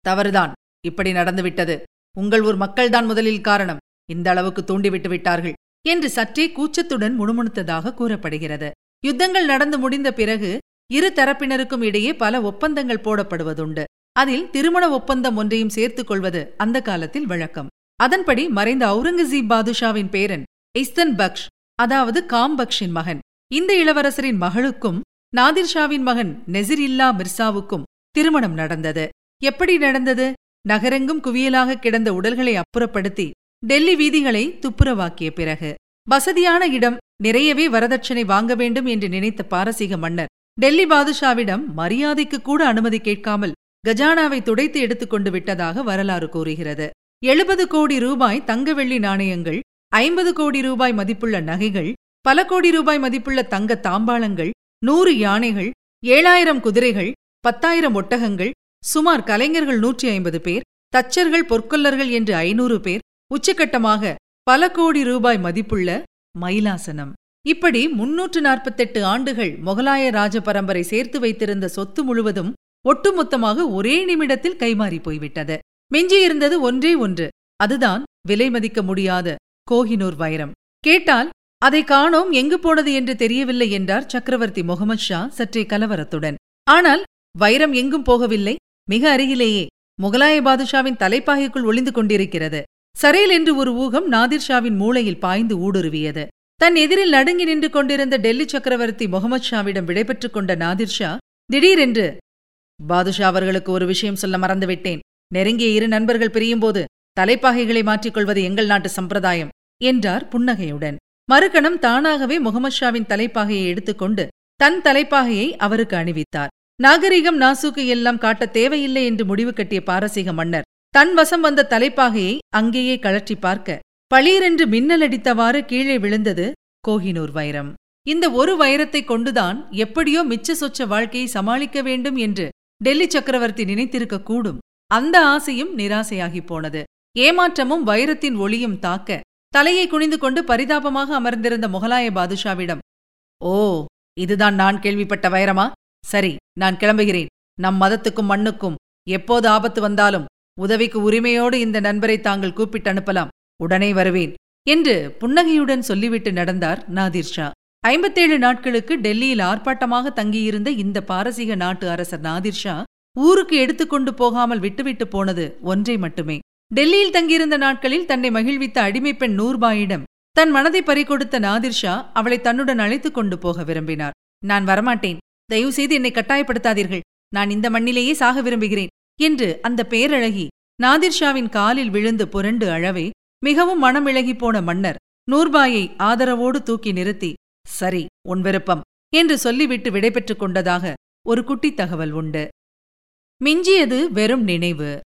தவறுதான் இப்படி நடந்துவிட்டது. உங்கள் ஊர் மக்கள்தான் முதலில் காரணம். இந்த அளவுக்கு தூண்டிவிட்டு விட்டார்கள் என்று சற்றே கூச்சத்துடன் முணுமுணுத்ததாக கூறப்படுகிறது. யுத்தங்கள் நடந்து முடிந்த பிறகு இரு தரப்பினருக்கும் இடையே பல ஒப்பந்தங்கள் போடப்படுவதுண்டு. அதில் திருமண ஒப்பந்தம் ஒன்றையும் சேர்த்துக் கொள்வது அந்த காலத்தில் வழக்கம். அதன்படி மறைந்த அவுரங்கசீப் பாதுஷாவின் பேரன் இஸ்தன் பக்ஷ் அதாவது காம்பக்ஷின் மகன் இந்த இளவரசரின் மகளுக்கும் நாதிர்ஷாவின் மகன் நெசிரில்லா மிர்சாவுக்கும் திருமணம் நடந்தது. எப்படி நடந்தது? நகரெங்கும் குவியலாக கிடந்த உடல்களை அப்புறப்படுத்தி டெல்லி வீதிகளை துப்புரவாக்கிய பிறகு. வசதியான இடம் நிறையவே வரதட்சணை வாங்க வேண்டும் என்று நினைத்த பாரசீக மன்னர் டெல்லி பாதுஷாவிடம் மரியாதைக்கு கூட அனுமதி கேட்காமல் கஜானாவை துடைத்து எடுத்துக்கொண்டு விட்டதாக வரலாறு கூறுகிறது. எழுபது கோடி ரூபாய் தங்க வெள்ளி நாணயங்கள் ஐம்பது கோடி ரூபாய் மதிப்புள்ள நகைகள் பல கோடி ரூபாய் மதிப்புள்ள தங்க தாம்பாளங்கள் நூறு யானைகள் ஏழாயிரம் குதிரைகள் பத்தாயிரம் ஒட்டகங்கள் சுமார் கலைஞர்கள் நூற்றி ஐம்பது பேர் தச்சர்கள் பொற்கொல்லர்கள் என்று ஐநூறு பேர் உச்சக்கட்டமாக பல கோடி ரூபாய் மதிப்புள்ள மயிலாசனம். இப்படி முன்னூற்று நாற்பத்தெட்டு ஆண்டுகள் முகலாய ராஜ பரம்பரை சேர்த்து வைத்திருந்த சொத்து முழுவதும் ஒட்டுமொத்தமாக ஒரே நிமிடத்தில் கைமாறி போய்விட்டது. மிஞ்சியிருந்தது ஒன்றே ஒன்று. அதுதான் விலை மதிக்க முடியாத கோஹினூர் வைரம். கேட்டால் அதை காணோம் எங்கு போனது என்று தெரியவில்லை என்றார் சக்கரவர்த்தி முகமது ஷா சற்றே கலவரத்துடன். ஆனால் வைரம் எங்கும் போகவில்லை? மிக அருகிலேயே. முகலாய பாதுஷாவின் தலைப்பாகைக்குள் ஒளிந்து கொண்டிருக்கிறது. சரேல் என்று ஒரு ஊகம் நாதிர் ஷாவின் மூளையில் பாய்ந்து ஊடுருவியது. தன் எதிரில் நடுங்கி நின்று கொண்டிருந்த டெல்லி சக்கரவர்த்தி முகமது ஷாவிடம் விடைபெற்றுக் கொண்ட நாதிர் ஷா திடீரென்று. பாதுஷா அவர்களுக்கு ஒரு விஷயம் சொல்ல மறந்துவிட்டேன். நெருங்கிய இரு நண்பர்கள் பிரியும்போது தலைப்பாகைகளை மாற்றிக்கொள்வது எங்கள் நாட்டு சம்பிரதாயம் என்றார் புன்னகையுடன். மறுகணம் தானாகவே முகமது ஷாவின் தலைப்பாகையை எடுத்துக்கொண்டு தன் தலைப்பாகையை அவருக்கு அணிவித்தார். நாகரிகம் நாசூக்கு எல்லாம் காட்ட தேவையில்லை என்று முடிவு கட்டிய பாரசீக மன்னர் தன் வசம் வந்த தலைப்பாகையை அங்கேயே கழற்றி பார்க்க பளீரென்று மின்னலடித்தவாறு கீழே விழுந்தது கோஹினூர் வைரம். இந்த ஒரு வைரத்தைக் கொண்டுதான் எப்படியோ மிச்ச சொச்ச வாழ்க்கையை சமாளிக்க வேண்டும் என்று டெல்லி சக்கரவர்த்தி நினைத்திருக்க கூடும். அந்த ஆசையும் நிராசையாகிப் போனது. ஏமாற்றமும் வைரத்தின் ஒளியும் தாக்க தலையை குனிந்து கொண்டு பரிதாபமாக அமர்ந்திருந்த முகலாய பாதுஷாவிடம் ஓ இதுதான் நான் கேள்விப்பட்ட வைரமா? சரி நான் கிளம்புகிறேன். நம் மதத்துக்கும் மண்ணுக்கும் எப்போது ஆபத்து வந்தாலும் உதவிக்கு உரிமையோடு இந்த நண்பரை தாங்கள் கூப்பிட்டு அனுப்பலாம். உடனே வருவேன் என்று புன்னகையுடன் சொல்லிவிட்டு நடந்தார் நாதிர் ஷா. ஐம்பத்தேழு நாட்களுக்கு டெல்லியில் ஆர்ப்பாட்டமாக தங்கியிருந்த இந்த பாரசீக நாட்டு அரசர் நாதிர் ஷா ஊருக்கு எடுத்துக்கொண்டு போகாமல் விட்டுவிட்டு போனது ஒன்றை மட்டுமே. டெல்லியில் தங்கியிருந்த நாட்களில் தன்னை மகிழ்வித்த அடிமைப்பெண் நூர்பாயிடம் தன் மனதை பறிகொடுத்த நாதிர் ஷா அவளை தன்னுடன் அழைத்துக் கொண்டு போக விரும்பினார். நான் வரமாட்டேன். தயவு செய்து என்னை கட்டாயப்படுத்தாதீர்கள். நான் இந்த மண்ணிலேயே சாக விரும்புகிறேன் என்று அந்த பேரழகி நாதிர் ஷாவின் காலில் விழுந்து புரண்டு அழவே மிகவும் மனமிழகி போன மன்னர் நூர்பாயை ஆதரவோடு தூக்கி நிறுத்தி சரி உன் விருப்பம் என்று சொல்லிவிட்டு விடைபெற்றுக் கொண்டதாக ஒரு குட்டித் தகவல் உண்டு. மிஞ்சியது வெறும் நினைவு.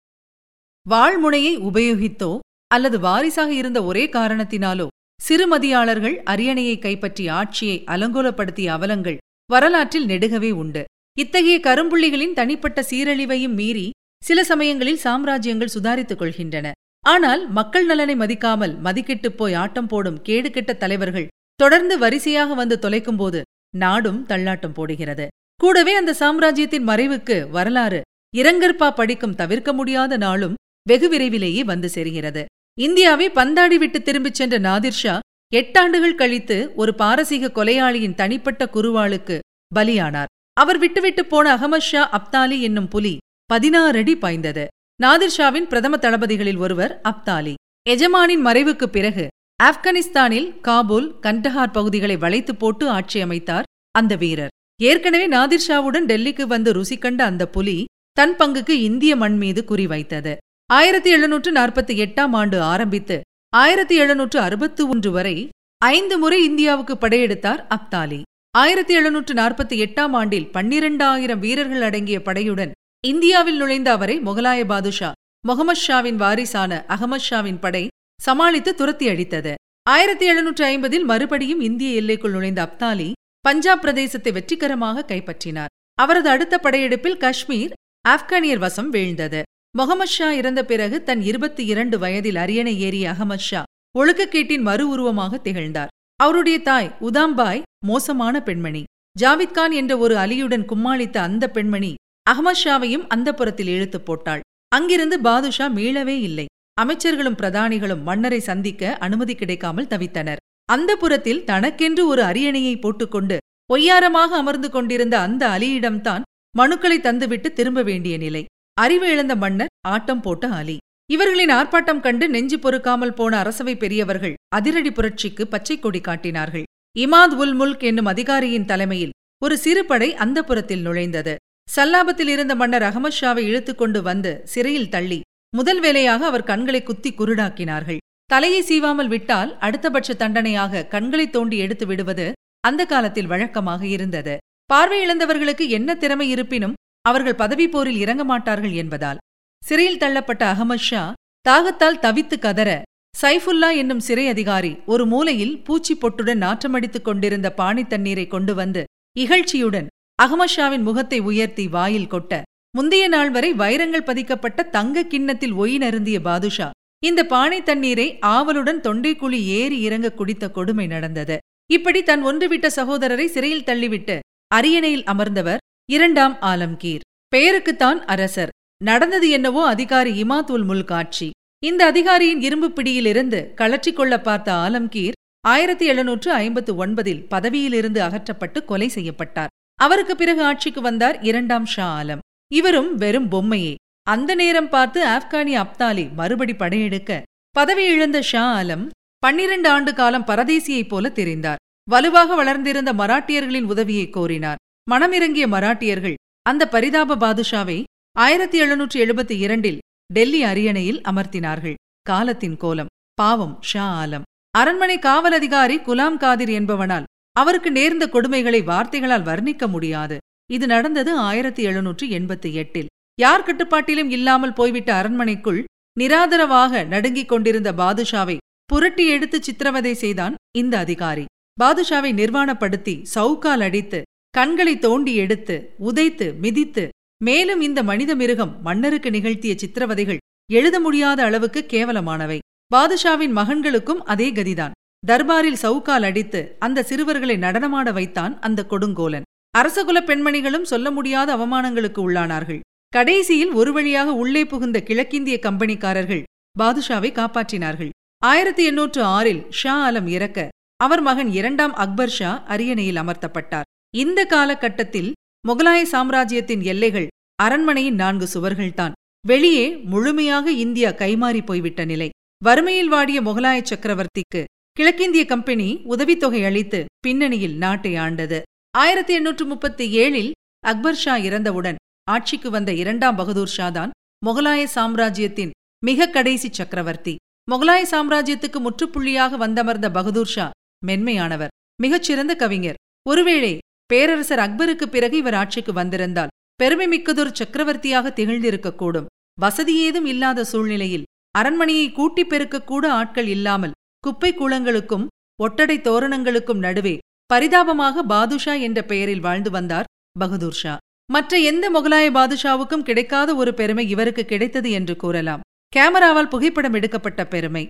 வாழ்முனையை உபயோகித்தோ அல்லது வாரிசாக இருந்த ஒரே காரணத்தினாலோ சிறுமதியாளர்கள் அரியணையை கைப்பற்றி ஆட்சியை அலங்கோலப்படுத்திய அவலங்கள் வரலாற்றில் நெடுகவே உண்டு. இத்தகைய கரும்புள்ளிகளின் தனிப்பட்ட சீரழிவையும் மீறி சில சமயங்களில் சாம்ராஜ்யங்கள் சுதாரித்துக் கொள்கின்றன. ஆனால் மக்கள் நலனை மதிக்காமல் மதிக்கெட்டுப் போய் ஆட்டம் போடும் கேடுகெட்ட தலைவர்கள் தொடர்ந்து வரிசையாக வந்து தொலைக்கும்போது நாடும் தள்ளாட்டம் போடுகிறது. கூடவே அந்த சாம்ராஜ்யத்தின் மறைவுக்கு வரலாறு இரங்கற்பா படிக்கும் தவிர்க்க முடியாத நாளும் வெகு விரைவிலேயே வந்து சேர்கிறது. இந்தியாவை பந்தாடி விட்டு திரும்பிச் சென்ற நாதிர்ஷா எட்டாண்டுகள் கழித்து ஒரு பாரசீக கொலையாளியின் தனிப்பட்ட குருவாளுக்கு பலியானார். அவர் விட்டுவிட்டு போன அகமது ஷா அப்தாலி என்னும் புலி பதினாறு அடி பாய்ந்தது. நாதிர்ஷாவின் பிரதம தளபதிகளில் ஒருவர் அப்தாலி. எஜமானின் மறைவுக்குப் பிறகு ஆப்கானிஸ்தானில் காபூல் கண்டஹார் பகுதிகளை வளைத்து போட்டு ஆட்சி அமைத்தார் அந்த வீரர். ஏற்கனவே நாதிர்ஷாவுடன் டெல்லிக்கு வந்து ருசி கண்ட அந்த புலி தன் பங்குக்கு இந்திய மண் மீது குறிவைத்தது ஆயிரத்தி எழுநூற்று நாற்பத்தி எட்டாம் ஆண்டு ஆரம்பித்து ஆயிரத்தி எழுநூற்று அறுபத்து ஒன்று வரை ஐந்து முறை இந்தியாவுக்கு படையெடுத்தார் அப்தாலி. ஆயிரத்தி எழுநூற்று நாற்பத்தி எட்டாம் ஆண்டில் பன்னிரண்டாயிரம் வீரர்கள் அடங்கிய படையுடன் இந்தியாவில் நுழைந்த அவரை முகலாய பாதுஷா. முகமது ஷாவின் வாரிசான அகமது ஷாவின் படை சமாளித்து துரத்தி அடித்தது ஆயிரத்தி எழுநூற்று ஐம்பதில் மறுபடியும் இந்திய எல்லைக்குள் நுழைந்த அப்தாலி பஞ்சாப் பிரதேசத்தை வெற்றிகரமாக கைப்பற்றினார். அவரது அடுத்த படையெடுப்பில் காஷ்மீர் ஆப்கானியர் வசம் வீழ்ந்தது. முகமது ஷா இறந்த பிறகு தன் இருபத்தி இரண்டு வயதில் அரியணை ஏறிய அகமது ஷா ஒழுக்கக்கேட்டின் மறு உருவமாக திகழ்ந்தார். அவருடைய தாய் உதாம்பாய் மோசமான பெண்மணி. ஜாவித் கான் என்ற ஒரு அலியுடன் கும்மாளித்த அந்த பெண்மணி அகமது ஷாவையும் அந்த புறத்தில் இழுத்து போட்டாள். அங்கிருந்து பாதுஷா மீளவே இல்லை. அமைச்சர்களும் பிரதானிகளும் மன்னரை சந்திக்க அனுமதி கிடைக்காமல் தவித்தனர். அந்த புறத்தில் தனக்கென்று ஒரு அரியணையை போட்டுக்கொண்டு பொய்யாரமாக அமர்ந்து கொண்டிருந்த அந்த அலியிடம்தான் மனுக்களை தந்துவிட்டு திரும்ப வேண்டிய நிலை. அறிவு இழந்த மன்னர் ஆட்டம் போட்ட அலி. இவர்களின் ஆர்ப்பாட்டம் கண்டு நெஞ்சு பொறுக்காமல் போன அரசவை பெரியவர்கள் அதிரடி புரட்சிக்கு பச்சை கொடி காட்டினார்கள். இமாத் உல் முல்க் என்னும் அதிகாரியின் தலைமையில் ஒரு சிறுபடை அந்த புறத்தில் நுழைந்தது. சல்லாபத்தில் இருந்த மன்னர் அகமது ஷாவை இழுத்துக்கொண்டு வந்து சிறையில் தள்ளி முதல் வேலையாக அவர் கண்களை குத்தி குருடாக்கினார்கள். தலையை சீவாமல் விட்டால் அடுத்தபட்ச தண்டனையாக கண்களை தோண்டி எடுத்து விடுவது அந்த காலத்தில் வழக்கமாக இருந்தது. பார்வையிழந்தவர்களுக்கு என்ன திறமை இருப்பினும் அவர்கள் பதவி போரில் இறங்க மாட்டார்கள் என்பதால். சிறையில் தள்ளப்பட்ட அகமது ஷா தாகத்தால் தவித்து கதற சைஃபுல்லா என்னும் சிறை அதிகாரி ஒரு மூலையில் பூச்சி பொட்டுடன் நாற்றமடித்துக் கொண்டிருந்த பாணி தண்ணீரை கொண்டு வந்து இகழ்ச்சியுடன் அகமது ஷாவின் முகத்தை உயர்த்தி வாயில் கொட்ட முந்தைய நாள் வரை வைரங்கள் பதிக்கப்பட்ட தங்க கிண்ணத்தில் ஒயினருந்திய பாதுஷா இந்த பானை தண்ணீரை ஆவலுடன் தொண்டைக்குழி ஏறி இறங்க குடித்த கொடுமை நடந்தது. இப்படி தன் ஒன்றுவிட்ட சகோதரரை சிறையில் தள்ளிவிட்டு அரியணையில் அமர்ந்தவர் இரண்டாம் ஆலம்கீர். பெயருக்குத்தான் அரசர். நடந்தது என்னவோ அதிகாரி இமாத்துல் முல் காட்சி இந்த அதிகாரியின் இரும்பு பிடியிலிருந்து கலற்றிக் கொள்ள பார்த்த ஆலம்கீர் ஆயிரத்தி எழுநூற்று ஐம்பத்து ஒன்பதில் பதவியிலிருந்து அகற்றப்பட்டு கொலை செய்யப்பட்டார். அவருக்கு பிறகு ஆட்சிக்கு வந்தார் இரண்டாம் ஷா ஆலம். இவரும் வெறும் பொம்மையே. அந்த நேரம் பார்த்து ஆப்கானி அப்தாலி மறுபடி படையெடுக்க பதவி இழந்த ஷா ஆலம் பன்னிரண்டு ஆண்டு காலம் பரதேசியைப் போல தெரிந்தார். வலுவாக வளர்ந்திருந்த மராட்டியர்களின் உதவியை கோரினார். மனமிறங்கிய மராட்டியர்கள் அந்த பரிதாப பாதுஷாவை ஆயிரத்தி எழுநூற்றி எழுபத்தி இரண்டில் டெல்லி அரியணையில் அமர்த்தினார்கள். காலத்தின் கோலம். பாவம். ஷா ஆலம். அரண்மனை காவல் அதிகாரி குலாம் காதிர் என்பவனால் அவருக்கு நேர்ந்த கொடுமைகளை வார்த்தைகளால் வர்ணிக்க முடியாது. இது நடந்தது ஆயிரத்தி எழுநூற்றி எண்பத்தி எட்டில். யார் கட்டுப்பாட்டிலும் இல்லாமல் போய்விட்ட அரண்மனைக்குள் நிராதரவாக நடுங்கிக் கொண்டிருந்த பாதுஷாவை புரட்டி எடுத்து சித்திரவதை செய்தான் இந்த அதிகாரி. பாதுஷாவை நிர்வாணப்படுத்தி சவுக்கால் அடித்து கண்களை தோண்டி எடுத்து உதைத்து மிதித்து மேலும் இந்த மனித மிருகம் மன்னருக்கு நிகழ்த்திய சித்திரவதைகள் எழுத முடியாத அளவுக்கு கேவலமானவை. பாதுஷாவின் மகன்களுக்கும் அதே கதிதான். தர்பாரில் சவுக்கால் அடித்து அந்த சிறுவர்களை நடனமாட வைத்தான் அந்த கொடுங்கோலன். அரசகுல பெண்மணிகளும் சொல்ல முடியாத அவமானங்களுக்கு உள்ளானார்கள். கடைசியில் ஒரு வழியாக உள்ளே புகுந்த கிழக்கிந்திய கம்பெனிக்காரர்கள் பாதுஷாவை காப்பாற்றினார்கள். ஆயிரத்தி எண்ணூற்று ஆறில் ஷா ஆலம் இறக்க அவர் மகன் இரண்டாம் அக்பர் ஷா அரியணையில் அமர்த்தப்பட்டார். இந்த காலகட்டத்தில் முகலாய சாம்ராஜ்யத்தின் எல்லைகள் அரண்மனையின் நான்கு சுவர்கள்தான். வெளியே முழுமையாக இந்தியா கைமாறி போய்விட்ட நிலை. வறுமையில் வாடிய முகலாய சக்கரவர்த்திக்கு கிழக்கிந்திய கம்பெனி உதவித்தொகை அளித்து பின்னணியில் நாட்டை ஆண்டது. ஆயிரத்தி எண்ணூற்று முப்பத்தி ஏழில் அக்பர் ஷா இறந்தவுடன் ஆட்சிக்கு வந்த இரண்டாம் பகதூர் ஷா தான் முகலாய சாம்ராஜ்யத்தின் மிக கடைசி சக்கரவர்த்தி. முகலாய சாம்ராஜ்யத்துக்கு முற்றுப்புள்ளியாக வந்தமர்ந்த பகதூர் ஷா மென்மையானவர் மிகச்சிறந்த கவிஞர். ஒருவேளை பேரரசர் அக்பருக்கு பிறகு இவர் ஆட்சிக்கு வந்திருந்தால் பெருமை மிக்கதொரு சக்கரவர்த்தியாக திகழ்ந்திருக்கக்கூடும். வசதி ஏதும் இல்லாத சூழ்நிலையில் அரண்மனையை கூட்டிப் பெருக்கக்கூட ஆட்கள் இல்லாமல் குப்பை கூளங்களுக்கும் ஒட்டடை தோரணங்களுக்கும் நடுவே பரிதாபமாக பாதுஷா என்ற பெயரில் வாழ்ந்து வந்தார் பகதூர் ஷா. மற்ற எந்த முகலாய பாதுஷாவுக்கும் கிடைக்காத ஒரு பெருமை இவருக்கு கிடைத்தது என்று கூறலாம். கேமராவால் புகைப்படம் எடுக்கப்பட்ட பெருமை.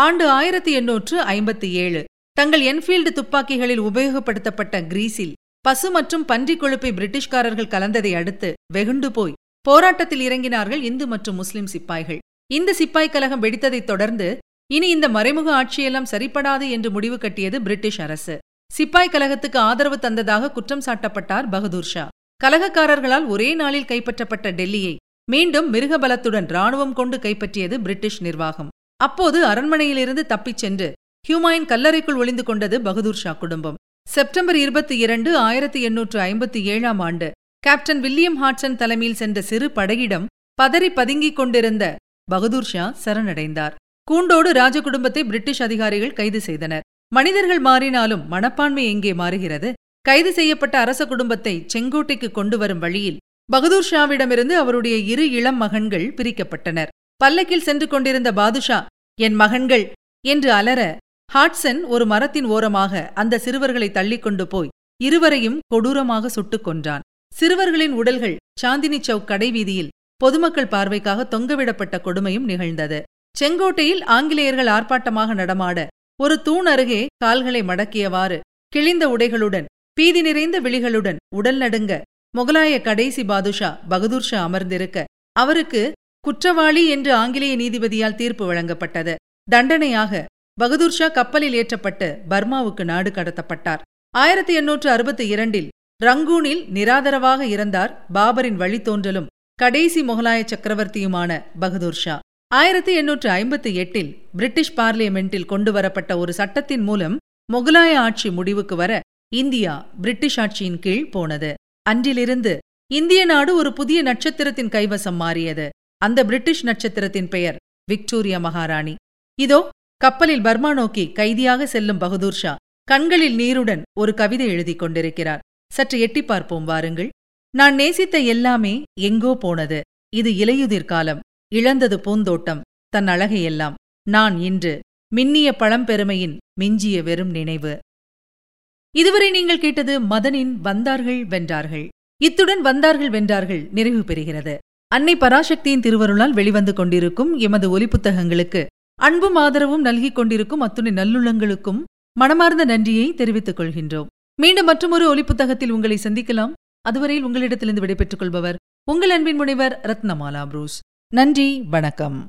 ஆண்டு ஆயிரத்தி எண்ணூற்று ஐம்பத்தி ஏழு தங்கள் என்ஃபீல்டு துப்பாக்கிகளில் உபயோகப்படுத்தப்பட்ட கிரீஸில் பசு மற்றும் பன்றிக் கொழுப்பை பிரிட்டிஷ்காரர்கள் கலந்ததை அடுத்து வெகுண்டு போய் போராட்டத்தில் இறங்கினார்கள் இந்து மற்றும் முஸ்லிம் சிப்பாய்கள். இந்த சிப்பாய் கலகம் வெடித்ததைத் தொடர்ந்து இனி இந்த மறைமுக ஆட்சியெல்லாம் சரிப்படாது என்று முடிவு கட்டியது பிரிட்டிஷ் அரசு. சிப்பாய் கலகத்துக்கு ஆதரவு தந்ததாக குற்றம் சாட்டப்பட்டார் பகதூர் ஷா. கலகக்காரர்களால் ஒரே நாளில் கைப்பற்றப்பட்ட டெல்லியை மீண்டும் மிருகபலத்துடன் ராணுவம் கொண்டு கைப்பற்றியது பிரிட்டிஷ் நிர்வாகம். அப்போது அரண்மனையிலிருந்து தப்பிச் சென்று ஹியூமாயின் கல்லறைக்குள் ஒளிந்து கொண்டது பகதூர் ஷா குடும்பம். செப்டம்பர் இருபத்தி இரண்டு ஆயிரத்தி எண்ணூற்று ஐம்பத்தி ஏழாம் ஆண்டு. கேப்டன் வில்லியம் ஹாட்சன் தலைமையில் சென்ற சிறு படையிடம் பதறி பதுங்கிக் கொண்டிருந்த பகதூர் ஷா சரணடைந்தார். கூண்டோடு ராஜ குடும்பத்தை பிரிட்டிஷ் அதிகாரிகள் கைது செய்தனர். மனிதர்கள் மாறினாலும் மனப்பான்மை எங்கே மாறுகிறது? கைது செய்யப்பட்ட அரச குடும்பத்தை செங்கோட்டைக்கு கொண்டு வரும் வழியில் பகதூர் ஷாவிடமிருந்து அவருடைய இரு இளம் மகன்கள் பிரிக்கப்பட்டனர். பல்லக்கில் சென்று கொண்டிருந்த பாதுஷா என் மகன்கள் என்று அலற ஹாட்சன் ஒரு மரத்தின் ஓரமாக அந்த சிறுவர்களை தள்ளிக்கொண்டு போய் இருவரையும் கொடூரமாக சுட்டுக் கொன்றான். சிறுவர்களின் உடல்கள் சாந்தினி சவுக் கடைவீதியில் பொதுமக்கள் பார்வைக்காக தொங்கவிடப்பட்ட கொடுமையும் நிகழ்ந்தது. செங்கோட்டையில் ஆங்கிலேயர்கள் ஆர்ப்பாட்டமாக நடமாட ஒரு தூண் அருகே கால்களை மடக்கியவாறு கிழிந்த உடைகளுடன் பீதி நிறைந்த விழிகளுடன் உடல் நடுங்க முகலாய கடைசி பாதுஷா பகதூர் ஷா அமர்ந்திருக்க அவருக்கு குற்றவாளி என்று ஆங்கிலேய நீதிபதியால் தீர்ப்பு வழங்கப்பட்டது. தண்டனையாக பகதூர் ஷா கப்பலில் ஏற்றப்பட்டு பர்மாவுக்கு நாடு கடத்தப்பட்டார். ஆயிரத்தி எண்ணூற்று அறுபத்தி இரண்டில் ரங்கூனில் நிராதரவாக இறந்தார் பாபரின் வழித்தோன்றலும் கடைசி முகலாய சக்கரவர்த்தியுமான பகதூர் ஷா. ஆயிரத்தி எண்ணூற்று ஐம்பத்தி எட்டில் பிரிட்டிஷ் பார்லிமெண்டில் கொண்டுவரப்பட்ட ஒரு சட்டத்தின் மூலம் முகலாய ஆட்சி முடிவுக்கு வர இந்தியா பிரிட்டிஷ் ஆட்சியின் கீழ் போனது. அன்றிலிருந்து இந்திய நாடு ஒரு புதிய நட்சத்திரத்தின் கைவசம் மாறியது. அந்த பிரிட்டிஷ் நட்சத்திரத்தின் பெயர் விக்டோரியா மகாராணி. இதோ கப்பலில் பர்மா நோக்கி கைதியாக செல்லும் பகதூர் ஷா கண்களில் நீருடன் ஒரு கவிதை எழுதிக் கொண்டிருக்கிறார். சற்று எட்டிப் பார்ப்போம் வாருங்கள். நான் நேசித்த எல்லாமே எங்கோ போனது. இது இலையுதிர் காலம். இழந்தது பூந்தோட்டம். தன் அழகையெல்லாம் நான் இன்று மின்னிய பழம்பெருமையின் மிஞ்சிய வெறும் நினைவு. இதுவரை நீங்கள் கேட்டது மதனின் வந்தார்கள் வென்றார்கள். இத்துடன் வந்தார்கள் வென்றார்கள் நிறைவு பெறுகிறது. அன்னை பராசக்தியின் திருவருளால் வெளிவந்து கொண்டிருக்கும் எமது ஒலிப்புத்தகங்களுக்கு அன்பும் ஆதரவும் நல்கிக் கொண்டிருக்கும் அத்துணை நல்லுள்ளங்களுக்கும் மனமார்ந்த நன்றியை தெரிவித்துக் கொள்கின்றோம். மீண்டும் மற்றொரு ஒலிப்புத்தகத்தில் உங்களை சந்திக்கலாம். அதுவரையில் உங்களிடத்திலிருந்து விடைபெற்றுக் கொள்பவர் உங்கள் அன்பின் முனைவர் ரத்னமாலா புரூஸ். நன்றி வணக்கம்.